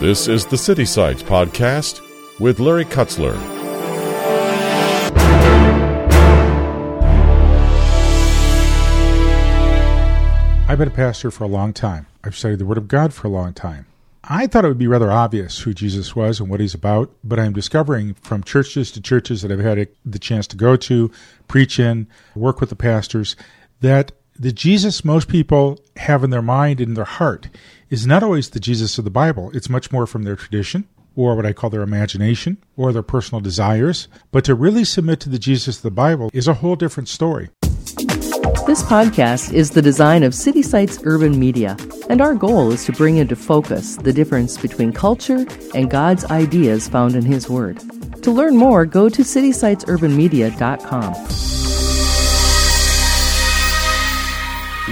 This is the City Sites Podcast with Larry Kutzler. I've been a pastor for a long time. I've studied the Word of God for a long time. I thought it would be rather obvious who Jesus was and what he's about, but I'm discovering from churches to churches that I've had the chance to go to, preach in, work with the pastors, that the Jesus most people have in their mind and in their heart is not always the Jesus of the Bible. It's much more from their tradition, or what I call their imagination, or their personal desires. But to really submit to the Jesus of the Bible is a whole different story. This podcast is the design of City Sites Urban Media, and our goal is to bring into focus the difference between culture and God's ideas found in His Word. To learn more, go to citysitesurbanmedia.com.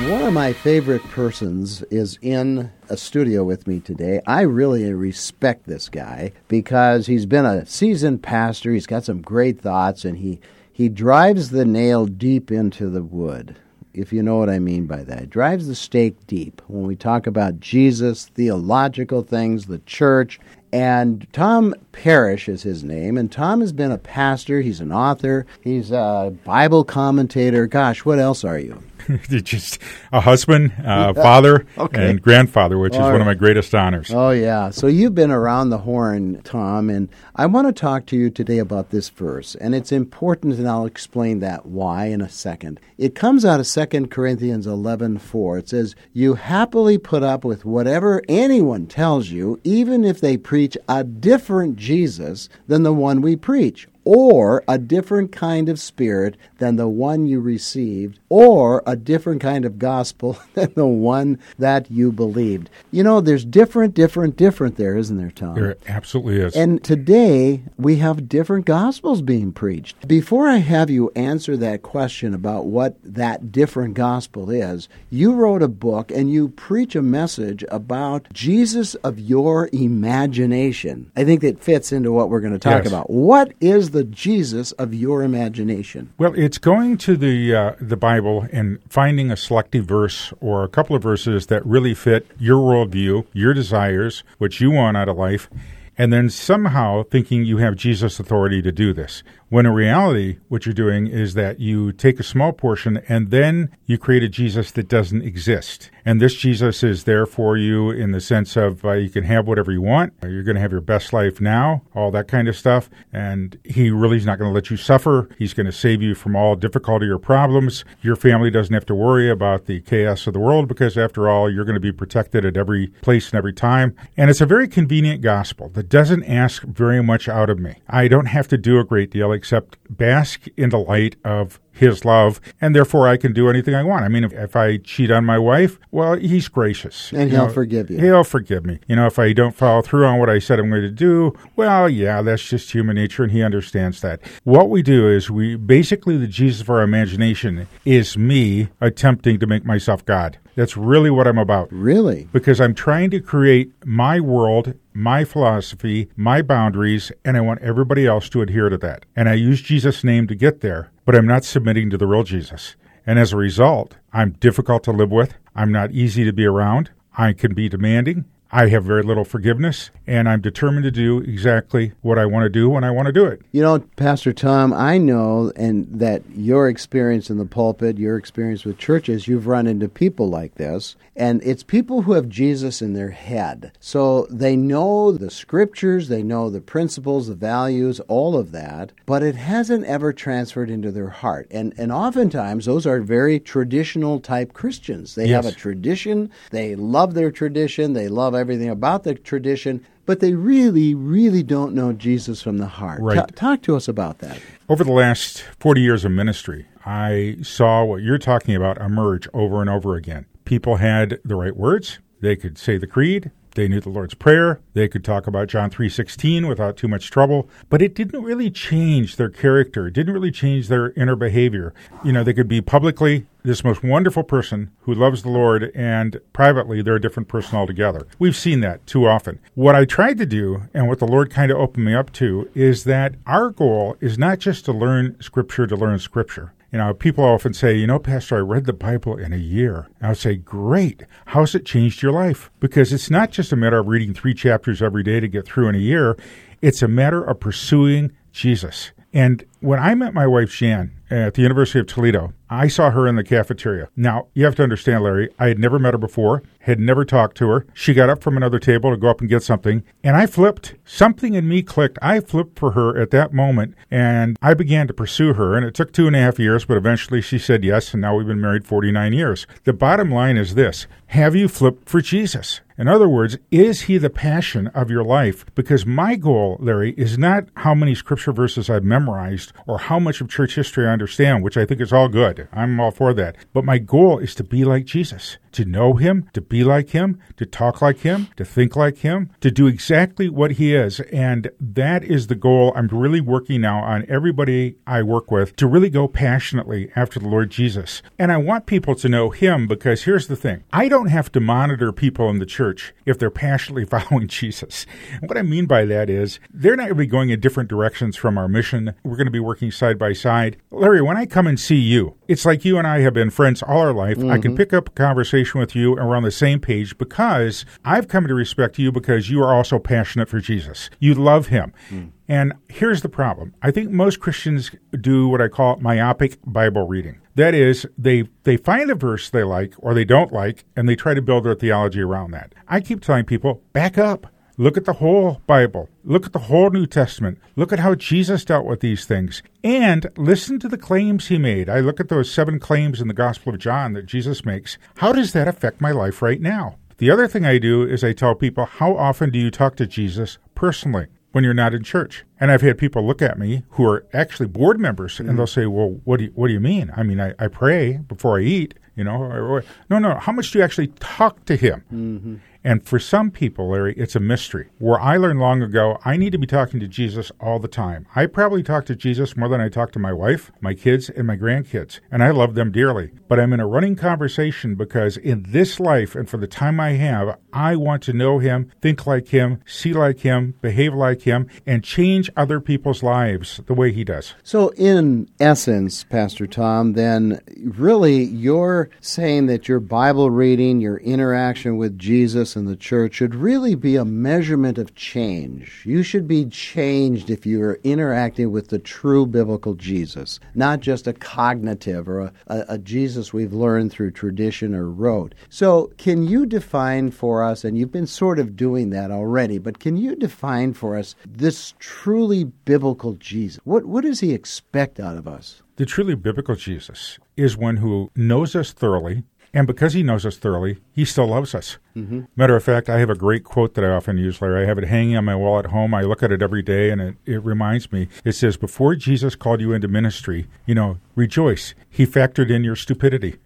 One of my favorite persons is in a studio with me today. I really respect this guy because he's been a seasoned pastor. He's got some great thoughts and he, he drives the nail deep into the wood, if you know what I mean by that. Drives the stake deep when we talk about Jesus, theological things, the church. And Tom Parrish is his name. And Tom has been a pastor, he's an author, he's a Bible commentator. Gosh, what else are you? just a husband, uh, father, okay. and grandfather, which All is right. one of my greatest honors. Oh, yeah. So you've been around the horn, Tom, and I want to talk to you today about this verse. And it's important, and I'll explain that why in a second. It comes out of 2 Corinthians 11 4. It says, You happily put up with whatever anyone tells you, even if they preach a different Jesus than the one we preach or a different kind of spirit than the one you received, or a different kind of gospel than the one that you believed. You know, there's different, different, different there, isn't there, Tom? There absolutely is. And today we have different gospels being preached. Before I have you answer that question about what that different gospel is, you wrote a book and you preach a message about Jesus of your imagination. I think that fits into what we're going to talk yes. about. What is the the Jesus of your imagination? Well, it's going to the uh, the Bible and finding a selective verse or a couple of verses that really fit your worldview, your desires, what you want out of life, and then somehow thinking you have Jesus' authority to do this. When in reality, what you're doing is that you take a small portion and then you create a Jesus that doesn't exist. And this Jesus is there for you in the sense of uh, you can have whatever you want. You're going to have your best life now, all that kind of stuff. And he really is not going to let you suffer. He's going to save you from all difficulty or problems. Your family doesn't have to worry about the chaos of the world because, after all, you're going to be protected at every place and every time. And it's a very convenient gospel that doesn't ask very much out of me. I don't have to do a great deal except bask in the light of his love, and therefore I can do anything I want. I mean, if, if I cheat on my wife, well, he's gracious. And he'll know, forgive you. He'll forgive me. You know, if I don't follow through on what I said I'm going to do, well, yeah, that's just human nature, and he understands that. What we do is we basically, the Jesus of our imagination is me attempting to make myself God. That's really what I'm about. Really? Because I'm trying to create my world, my philosophy, my boundaries, and I want everybody else to adhere to that. And I use Jesus' name to get there, but I'm not submitting to the real Jesus. And as a result, I'm difficult to live with. I'm not easy to be around. I can be demanding. I have very little forgiveness, and I'm determined to do exactly what I want to do when I want to do it. You know, Pastor Tom, I know and that your experience in the pulpit, your experience with churches, you've run into people like this, and it's people who have Jesus in their head. So they know the scriptures, they know the principles, the values, all of that, but it hasn't ever transferred into their heart. And and oftentimes those are very traditional type Christians. They yes. have a tradition, they love their tradition, they love everything about the tradition, but they really, really don't know Jesus from the heart. Right. T- talk to us about that. Over the last 40 years of ministry, I saw what you're talking about emerge over and over again. People had the right words, they could say the creed, they knew the Lord's Prayer. They could talk about John 3:16 without too much trouble, but it didn't really change their character. It didn't really change their inner behavior. You know, they could be publicly this most wonderful person who loves the Lord, and privately, they're a different person altogether. We've seen that too often. What I tried to do, and what the Lord kind of opened me up to, is that our goal is not just to learn Scripture to learn Scripture. You know, people often say, you know, Pastor, I read the Bible in a year. And I would say, great. How's it changed your life? Because it's not just a matter of reading three chapters every day to get through in a year. It's a matter of pursuing Jesus. And when I met my wife, Jan, at the University of Toledo, I saw her in the cafeteria. Now, you have to understand, Larry, I had never met her before, had never talked to her. She got up from another table to go up and get something, and I flipped. Something in me clicked. I flipped for her at that moment, and I began to pursue her. And it took two and a half years, but eventually she said yes, and now we've been married 49 years. The bottom line is this Have you flipped for Jesus? In other words, is he the passion of your life? Because my goal, Larry, is not how many scripture verses I've memorized or how much of church history I understand, which I think is all good. I'm all for that. But my goal is to be like Jesus to know him, to be like him, to talk like him, to think like him, to do exactly what he is. And that is the goal. I'm really working now on everybody I work with to really go passionately after the Lord Jesus. And I want people to know him because here's the thing I don't have to monitor people in the church if they're passionately following Jesus. And what I mean by that is they're not going to be going in different directions from our mission. We're going to be working side by side. Larry, when I come and see you, it's like you and I have been friends all our life. Mm-hmm. I can mm-hmm. pick up a conversation conversation with you and we're on the same page because I've come to respect you because you are also passionate for Jesus. You love him. Mm. And here's the problem. I think most Christians do what I call myopic Bible reading. That is, they, they find a verse they like or they don't like, and they try to build their theology around that. I keep telling people, back up. Look at the whole Bible. Look at the whole New Testament. Look at how Jesus dealt with these things. And listen to the claims he made. I look at those seven claims in the Gospel of John that Jesus makes. How does that affect my life right now? The other thing I do is I tell people, how often do you talk to Jesus personally? when you're not in church. And I've had people look at me who are actually board members mm-hmm. and they'll say, Well, what do you, what do you mean? I mean, I, I pray before I eat, you know. Or, or, no, no, how much do you actually talk to him? Mm-hmm. And for some people, Larry, it's a mystery. Where I learned long ago, I need to be talking to Jesus all the time. I probably talk to Jesus more than I talk to my wife, my kids, and my grandkids, and I love them dearly. But I'm in a running conversation because in this life and for the time I have, I want to know him, think like him, see like him, behave like him, and change other people's lives the way he does. So, in essence, Pastor Tom, then really you're saying that your Bible reading, your interaction with Jesus, in the church should really be a measurement of change. You should be changed if you are interacting with the true biblical Jesus, not just a cognitive or a, a, a Jesus we've learned through tradition or rote. So, can you define for us, and you've been sort of doing that already, but can you define for us this truly biblical Jesus? What, what does he expect out of us? The truly biblical Jesus is one who knows us thoroughly, and because he knows us thoroughly, he still loves us. Mm-hmm. Matter of fact, I have a great quote that I often use, Larry. I have it hanging on my wall at home. I look at it every day, and it, it reminds me. It says, Before Jesus called you into ministry, you know, rejoice. He factored in your stupidity.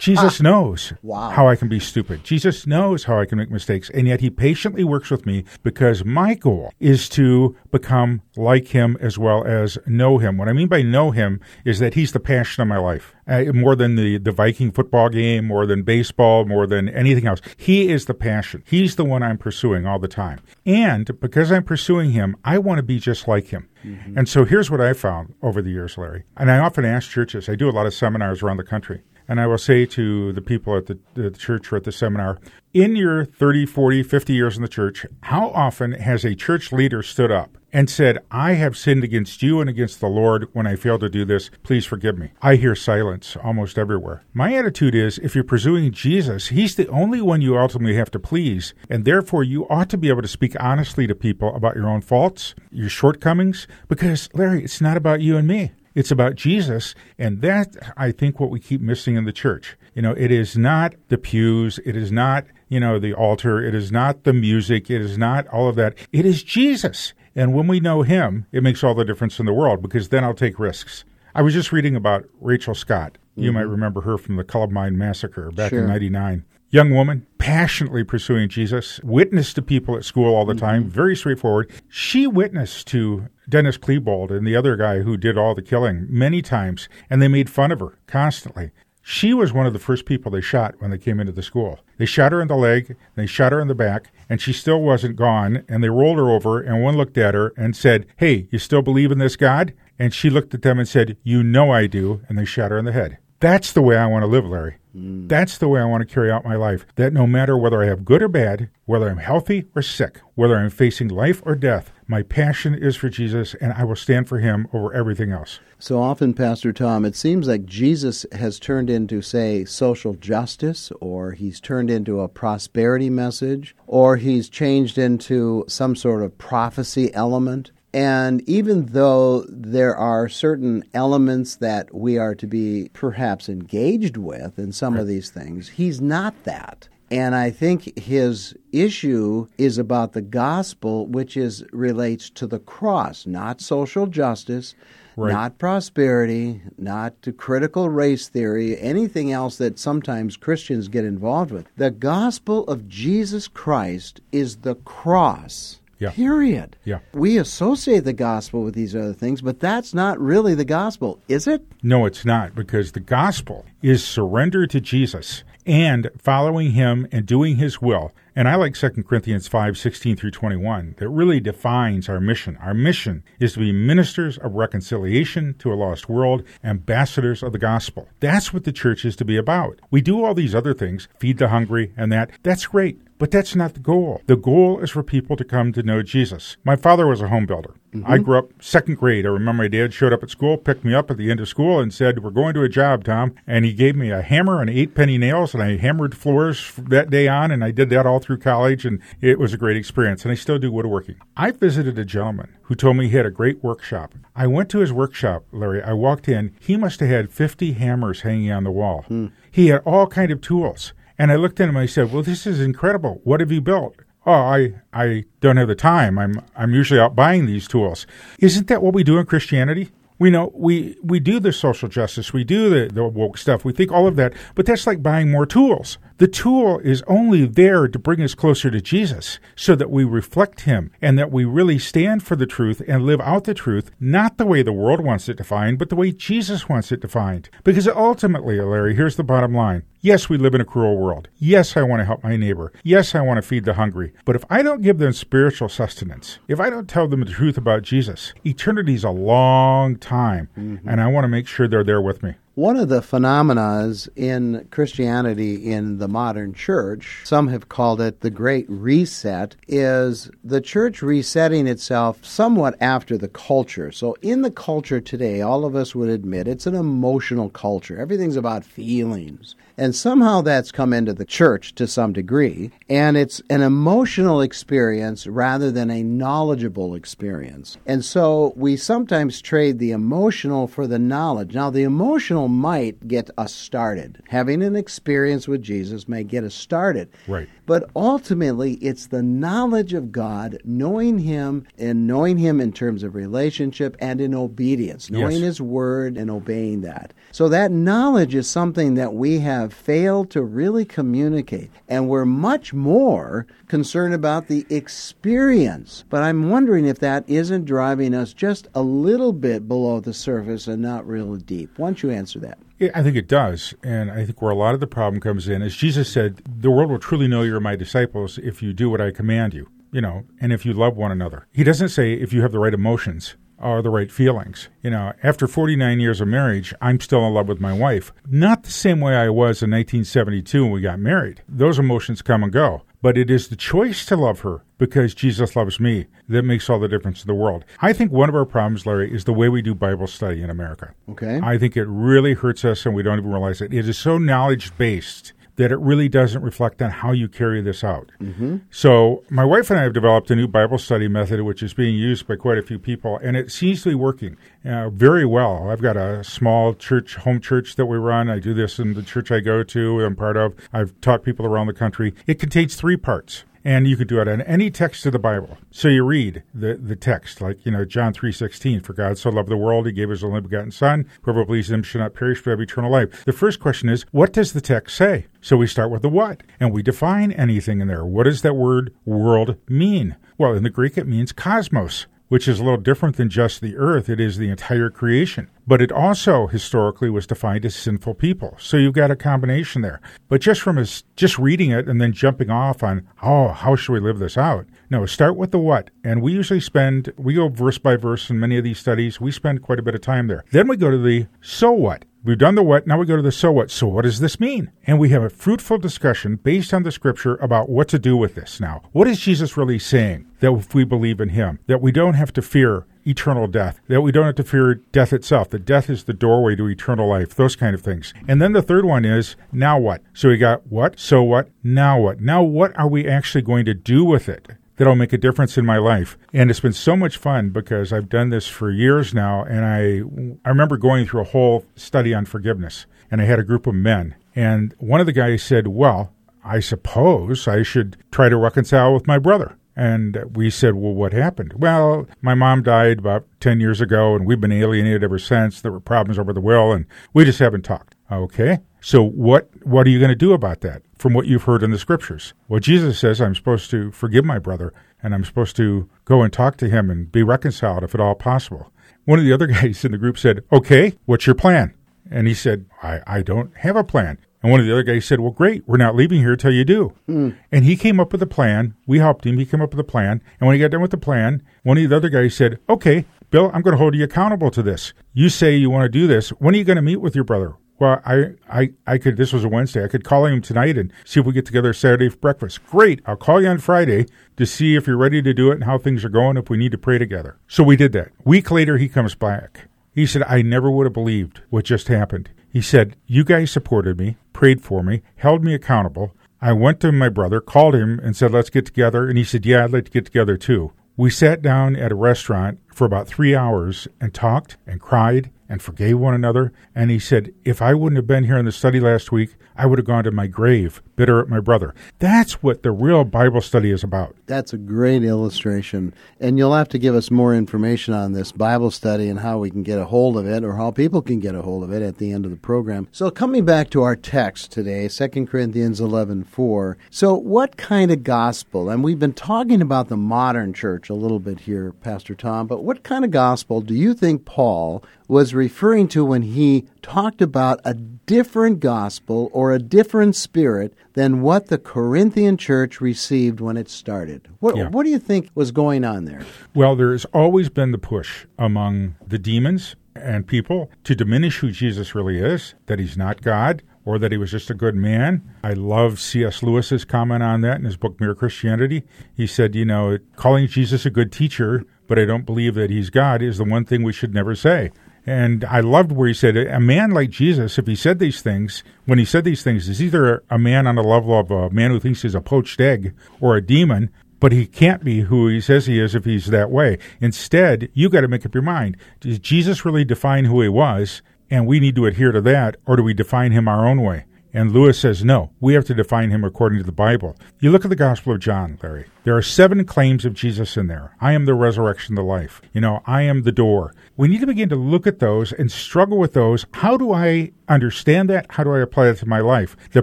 Jesus knows wow. how I can be stupid. Jesus knows how I can make mistakes. And yet he patiently works with me because my goal is to become like him as well as know him. What I mean by know him is that he's the passion of my life. Uh, more than the, the Viking football game, more than baseball, more than anything else. He is the passion. He's the one I'm pursuing all the time. And because I'm pursuing him, I want to be just like him. Mm-hmm. And so here's what I found over the years, Larry. And I often ask churches, I do a lot of seminars around the country. And I will say to the people at the, the, church or at the seminar, in your 30, 40, 50 years in the church, how often has a church leader stood up and said, I have sinned against you and against the Lord when I failed to do this. Please forgive me. I hear silence almost everywhere. My attitude is if you're pursuing Jesus, He's the only one you ultimately have to please, and therefore you ought to be able to speak honestly to people about your own faults, your shortcomings, because, Larry, it's not about you and me. It's about Jesus, and that I think what we keep missing in the church. You know, it is not the pews, it is not, you know, the altar, it is not the music, it is not all of that. It is Jesus. And when we know him, it makes all the difference in the world because then I'll take risks. I was just reading about Rachel Scott. You mm-hmm. might remember her from the Columbine Massacre back sure. in 99 young woman, passionately pursuing Jesus, witnessed to people at school all the mm-hmm. time, very straightforward. She witnessed to Dennis Klebold and the other guy who did all the killing many times, and they made fun of her constantly. She was one of the first people they shot when they came into the school. They shot her in the leg, they shot her in the back, and she still wasn't gone, and they rolled her over, and one looked at her and said, Hey, you still believe in this God? And she looked at them and said, You know I do. And they shot her in the head. That's the way I want to live, Larry. Mm. That's the way I want to carry out my life. That no matter whether I have good or bad, whether I'm healthy or sick, whether I'm facing life or death, my passion is for Jesus and I will stand for him over everything else. So often, Pastor Tom, it seems like Jesus has turned into, say, social justice, or he's turned into a prosperity message, or he's changed into some sort of prophecy element. And even though there are certain elements that we are to be perhaps engaged with in some right. of these things, he's not that. And I think his issue is about the gospel, which is relates to the cross, not social justice, right. not prosperity, not critical race theory, anything else that sometimes Christians get involved with. The gospel of Jesus Christ is the cross. Yeah. Period. Yeah. We associate the gospel with these other things, but that's not really the gospel, is it? No, it's not, because the gospel is surrender to Jesus and following him and doing his will. And I like 2 Corinthians 5 16 through 21. That really defines our mission. Our mission is to be ministers of reconciliation to a lost world, ambassadors of the gospel. That's what the church is to be about. We do all these other things, feed the hungry and that. That's great. But that's not the goal. The goal is for people to come to know Jesus. My father was a home builder. Mm-hmm. I grew up second grade. I remember my dad showed up at school, picked me up at the end of school, and said, We're going to a job, Tom. And he gave me a hammer and eight penny nails, and I hammered floors that day on, and I did that all through college, and it was a great experience. And I still do woodworking. I visited a gentleman who told me he had a great workshop. I went to his workshop, Larry. I walked in. He must have had 50 hammers hanging on the wall. Mm. He had all kind of tools. And I looked at him and I said, "Well, this is incredible. What have you built?" "Oh, I I don't have the time. I'm I'm usually out buying these tools." Isn't that what we do in Christianity? We know we we do the social justice, we do the, the woke stuff, we think all of that, but that's like buying more tools. The tool is only there to bring us closer to Jesus so that we reflect Him and that we really stand for the truth and live out the truth, not the way the world wants it defined, but the way Jesus wants it defined. Because ultimately, Larry, here's the bottom line. Yes, we live in a cruel world. Yes, I want to help my neighbor. Yes, I want to feed the hungry. But if I don't give them spiritual sustenance, if I don't tell them the truth about Jesus, eternity's a long time, mm-hmm. and I want to make sure they're there with me. One of the phenomena in Christianity in the modern church, some have called it the Great Reset, is the church resetting itself somewhat after the culture. So, in the culture today, all of us would admit it's an emotional culture. Everything's about feelings. And somehow that's come into the church to some degree. And it's an emotional experience rather than a knowledgeable experience. And so we sometimes trade the emotional for the knowledge. Now, the emotional might get us started. Having an experience with Jesus may get us started. Right. But ultimately, it's the knowledge of God, knowing Him, and knowing Him in terms of relationship and in obedience, knowing yes. His Word and obeying that. So that knowledge is something that we have failed to really communicate. And we're much more concerned about the experience. But I'm wondering if that isn't driving us just a little bit below the surface and not really deep. Why don't you answer that? Yeah, I think it does. And I think where a lot of the problem comes in is Jesus said, The world will truly know you're my disciples if you do what I command you, you know, and if you love one another. He doesn't say if you have the right emotions or the right feelings. You know, after 49 years of marriage, I'm still in love with my wife. Not the same way I was in 1972 when we got married. Those emotions come and go. But it is the choice to love her because Jesus loves me that makes all the difference in the world. I think one of our problems, Larry, is the way we do Bible study in America. Okay. I think it really hurts us and we don't even realize it. It is so knowledge based that it really doesn't reflect on how you carry this out. Mm-hmm. So, my wife and I have developed a new Bible study method, which is being used by quite a few people, and it seems to be working uh, very well. I've got a small church, home church that we run. I do this in the church I go to, I'm part of. I've taught people around the country. It contains three parts and you could do it on any text of the Bible. So you read the, the text, like, you know, John 3.16, For God so loved the world, he gave his only begotten Son, whoever believes in him shall not perish but have eternal life. The first question is, what does the text say? So we start with the what, and we define anything in there. What does that word world mean? Well, in the Greek, it means cosmos. Which is a little different than just the earth. It is the entire creation. But it also historically was defined as sinful people. So you've got a combination there. But just from his, just reading it and then jumping off on, oh, how should we live this out? No, start with the what. And we usually spend, we go verse by verse in many of these studies. We spend quite a bit of time there. Then we go to the so what. We've done the what, now we go to the so what. So what does this mean? And we have a fruitful discussion based on the scripture about what to do with this now. What is Jesus really saying? That if we believe in him, that we don't have to fear eternal death, that we don't have to fear death itself, that death is the doorway to eternal life, those kind of things. And then the third one is now what? So we got what, so what, now what? Now what are we actually going to do with it? That'll make a difference in my life. And it's been so much fun because I've done this for years now. And I, I remember going through a whole study on forgiveness. And I had a group of men. And one of the guys said, Well, I suppose I should try to reconcile with my brother. And we said, Well, what happened? Well, my mom died about 10 years ago, and we've been alienated ever since. There were problems over the will, and we just haven't talked. Okay. So what what are you going to do about that from what you've heard in the scriptures? Well, Jesus says I'm supposed to forgive my brother and I'm supposed to go and talk to him and be reconciled if at all possible. One of the other guys in the group said, "Okay, what's your plan?" And he said, "I I don't have a plan." And one of the other guys said, Well, great, we're not leaving here till you do. Mm. And he came up with a plan. We helped him. He came up with a plan. And when he got done with the plan, one of the other guys said, Okay, Bill, I'm going to hold you accountable to this. You say you want to do this. When are you going to meet with your brother? Well, I, I, I could, this was a Wednesday. I could call him tonight and see if we get together Saturday for breakfast. Great. I'll call you on Friday to see if you're ready to do it and how things are going, if we need to pray together. So we did that. Week later, he comes back. He said, I never would have believed what just happened. He said, You guys supported me, prayed for me, held me accountable. I went to my brother, called him, and said, Let's get together. And he said, Yeah, I'd like to get together too. We sat down at a restaurant for about three hours and talked and cried and forgave one another. And he said, If I wouldn't have been here in the study last week, I would have gone to my grave, bitter at my brother. That's what the real Bible study is about. That's a great illustration. And you'll have to give us more information on this Bible study and how we can get a hold of it or how people can get a hold of it at the end of the program. So coming back to our text today, 2 Corinthians 11 4. So what kind of gospel, and we've been talking about the modern church a little bit here, Pastor Tom, but what kind of gospel do you think Paul was referring to when he talked about a different gospel or a different spirit than what the Corinthian church received when it started. What, yeah. what do you think was going on there? Well, there's always been the push among the demons and people to diminish who Jesus really is, that he's not God, or that he was just a good man. I love C.S. Lewis's comment on that in his book Mere Christianity. He said, you know, calling Jesus a good teacher, but I don't believe that he's God is the one thing we should never say. And I loved where he said, a man like Jesus, if he said these things, when he said these things, is either a man on the level of a man who thinks he's a poached egg or a demon, but he can't be who he says he is if he's that way. Instead, you got to make up your mind. Does Jesus really define who he was, and we need to adhere to that, or do we define him our own way? And Lewis says, no, we have to define him according to the Bible. You look at the Gospel of John, Larry. There are seven claims of Jesus in there. I am the resurrection, the life. You know, I am the door. We need to begin to look at those and struggle with those. How do I understand that? How do I apply that to my life? The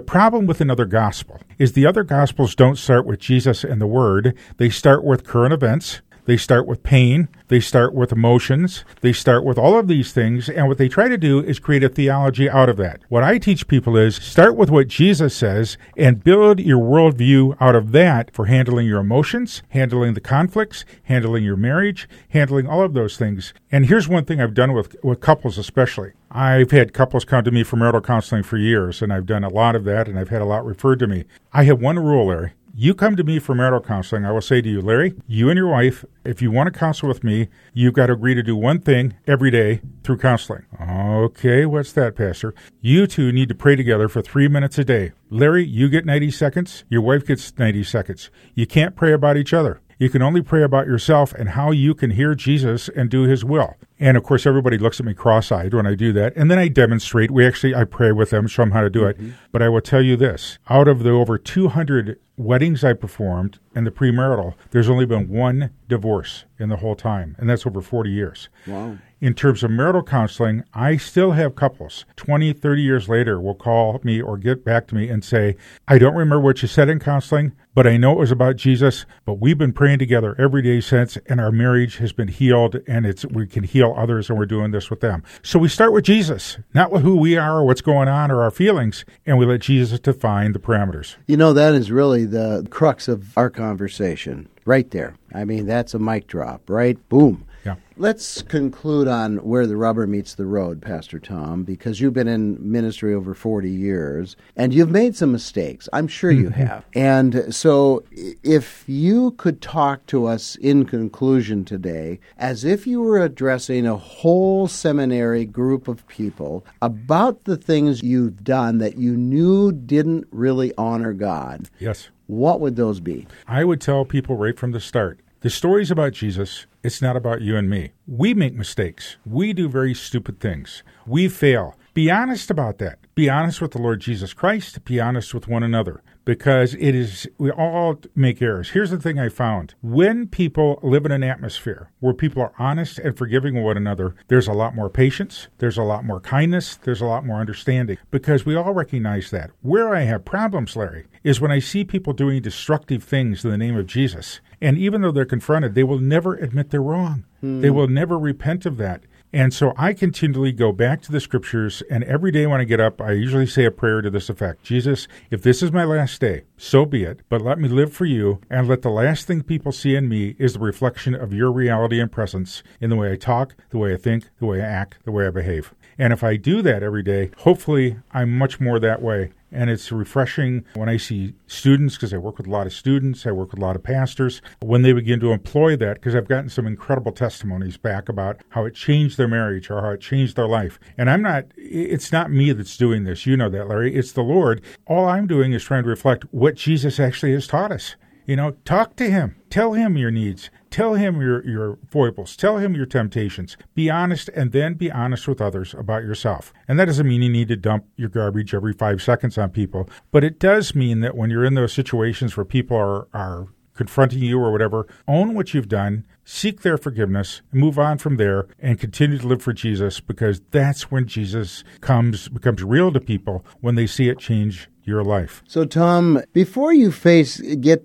problem with another gospel is the other gospels don't start with Jesus and the Word. They start with current events. They start with pain. They start with emotions. They start with all of these things. And what they try to do is create a theology out of that. What I teach people is start with what Jesus says and build your worldview out of that for handling your emotions, handling the conflicts, handling your marriage, handling all of those things. And here's one thing I've done with, with couples especially. I've had couples come to me for marital counseling for years, and I've done a lot of that, and I've had a lot referred to me. I have one rule, Larry. You come to me for marital counseling, I will say to you, Larry, you and your wife, if you want to counsel with me, you've got to agree to do one thing every day through counseling. Okay, what's that, Pastor? You two need to pray together for three minutes a day. Larry, you get 90 seconds, your wife gets 90 seconds. You can't pray about each other. You can only pray about yourself and how you can hear Jesus and do his will. And of course, everybody looks at me cross eyed when I do that. And then I demonstrate. We actually, I pray with them, show them how to do it. Mm-hmm. But I will tell you this out of the over 200 weddings I performed and the premarital, there's only been one divorce in the whole time. And that's over 40 years. Wow. In terms of marital counseling, I still have couples 20, 30 years later will call me or get back to me and say, I don't remember what you said in counseling, but I know it was about Jesus. But we've been praying together every day since, and our marriage has been healed, and it's we can heal others, and we're doing this with them. So we start with Jesus, not with who we are or what's going on or our feelings, and we let Jesus define the parameters. You know, that is really the crux of our conversation right there. I mean, that's a mic drop, right? Boom. Yeah. Let's conclude on where the rubber meets the road, Pastor Tom, because you've been in ministry over 40 years and you've made some mistakes. I'm sure you mm-hmm. have. And so, if you could talk to us in conclusion today, as if you were addressing a whole seminary group of people about the things you've done that you knew didn't really honor God, Yes. what would those be? I would tell people right from the start the stories about Jesus. It's not about you and me. We make mistakes. We do very stupid things. We fail. Be honest about that. Be honest with the Lord Jesus Christ. Be honest with one another because it is, we all make errors. Here's the thing I found when people live in an atmosphere where people are honest and forgiving one another, there's a lot more patience, there's a lot more kindness, there's a lot more understanding because we all recognize that. Where I have problems, Larry, is when I see people doing destructive things in the name of Jesus. And even though they're confronted, they will never admit they're wrong. Hmm. They will never repent of that. And so I continually go back to the scriptures, and every day when I get up, I usually say a prayer to this effect Jesus, if this is my last day, so be it, but let me live for you, and let the last thing people see in me is the reflection of your reality and presence in the way I talk, the way I think, the way I act, the way I behave. And if I do that every day, hopefully I'm much more that way. And it's refreshing when I see students, because I work with a lot of students, I work with a lot of pastors, when they begin to employ that, because I've gotten some incredible testimonies back about how it changed their marriage or how it changed their life. And I'm not, it's not me that's doing this. You know that, Larry. It's the Lord. All I'm doing is trying to reflect what Jesus actually has taught us. You know, talk to him. Tell him your needs. Tell him your, your foibles. Tell him your temptations. Be honest and then be honest with others about yourself. And that doesn't mean you need to dump your garbage every five seconds on people, but it does mean that when you're in those situations where people are, are confronting you or whatever, own what you've done, seek their forgiveness, move on from there, and continue to live for Jesus because that's when Jesus comes becomes real to people when they see it change your life. So, Tom, before you face get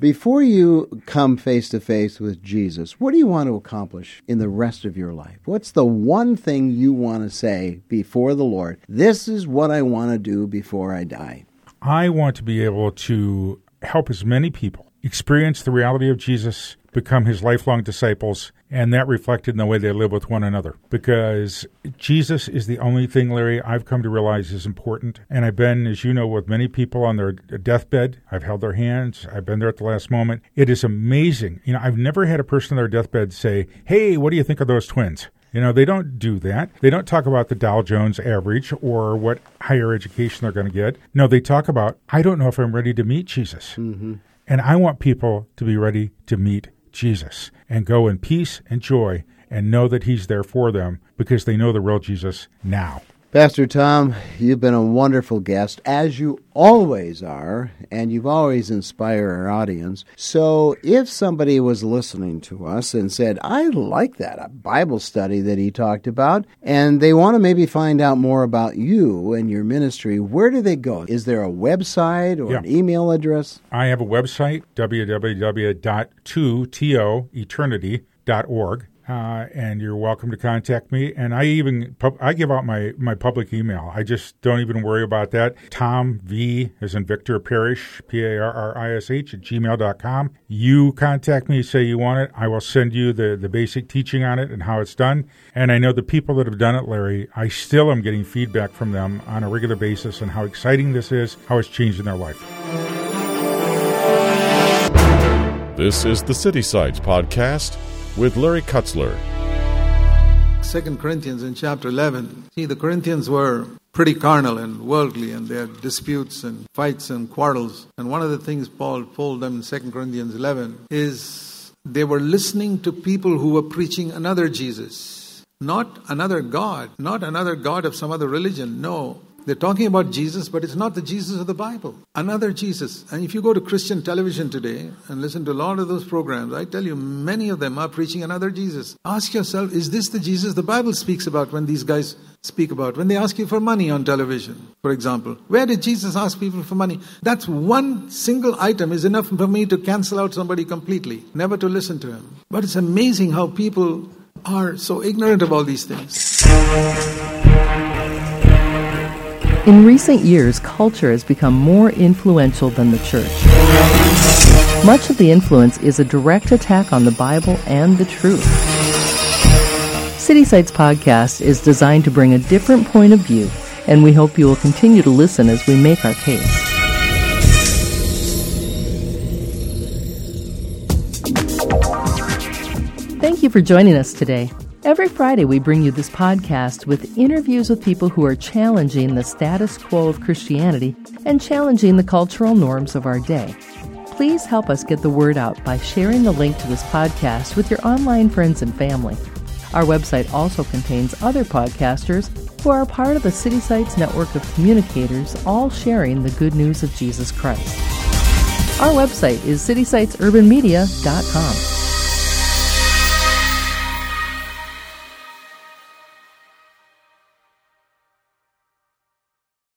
before you come face to face with Jesus, what do you want to accomplish in the rest of your life? What's the one thing you want to say before the Lord? This is what I want to do before I die. I want to be able to help as many people experience the reality of Jesus, become his lifelong disciples, and that reflected in the way they live with one another. Because Jesus is the only thing, Larry, I've come to realize is important. And I've been, as you know, with many people on their deathbed. I've held their hands. I've been there at the last moment. It is amazing. You know, I've never had a person on their deathbed say, Hey, what do you think of those twins? You know, they don't do that. They don't talk about the Dow Jones average or what higher education they're going to get. No, they talk about, I don't know if I'm ready to meet Jesus. Mm-hmm. And I want people to be ready to meet Jesus and go in peace and joy and know that He's there for them because they know the real Jesus now. Pastor Tom, you've been a wonderful guest, as you always are, and you've always inspired our audience. So, if somebody was listening to us and said, I like that, a Bible study that he talked about, and they want to maybe find out more about you and your ministry, where do they go? Is there a website or Yeah. an email address? I have a website, www.2toeternity.org. Uh, and you're welcome to contact me. And I even I give out my, my public email. I just don't even worry about that. Tom V as in Victor Parrish P A R R I S H at gmail.com. You contact me, say you want it. I will send you the, the basic teaching on it and how it's done. And I know the people that have done it, Larry, I still am getting feedback from them on a regular basis and how exciting this is, how it's changing their life. This is the City Sites Podcast with Larry Kutzler. Second Corinthians in chapter 11. See, the Corinthians were pretty carnal and worldly, and they had disputes and fights and quarrels. And one of the things Paul told them in Second Corinthians 11 is they were listening to people who were preaching another Jesus, not another God, not another God of some other religion. No, They're talking about Jesus, but it's not the Jesus of the Bible. Another Jesus. And if you go to Christian television today and listen to a lot of those programs, I tell you, many of them are preaching another Jesus. Ask yourself, is this the Jesus the Bible speaks about when these guys speak about? When they ask you for money on television, for example. Where did Jesus ask people for money? That's one single item is enough for me to cancel out somebody completely, never to listen to him. But it's amazing how people are so ignorant of all these things. In recent years, culture has become more influential than the church. Much of the influence is a direct attack on the Bible and the truth. City Sites podcast is designed to bring a different point of view, and we hope you will continue to listen as we make our case. Thank you for joining us today. Every Friday, we bring you this podcast with interviews with people who are challenging the status quo of Christianity and challenging the cultural norms of our day. Please help us get the word out by sharing the link to this podcast with your online friends and family. Our website also contains other podcasters who are part of the City Sites network of communicators, all sharing the good news of Jesus Christ. Our website is citysitesurbanmedia.com.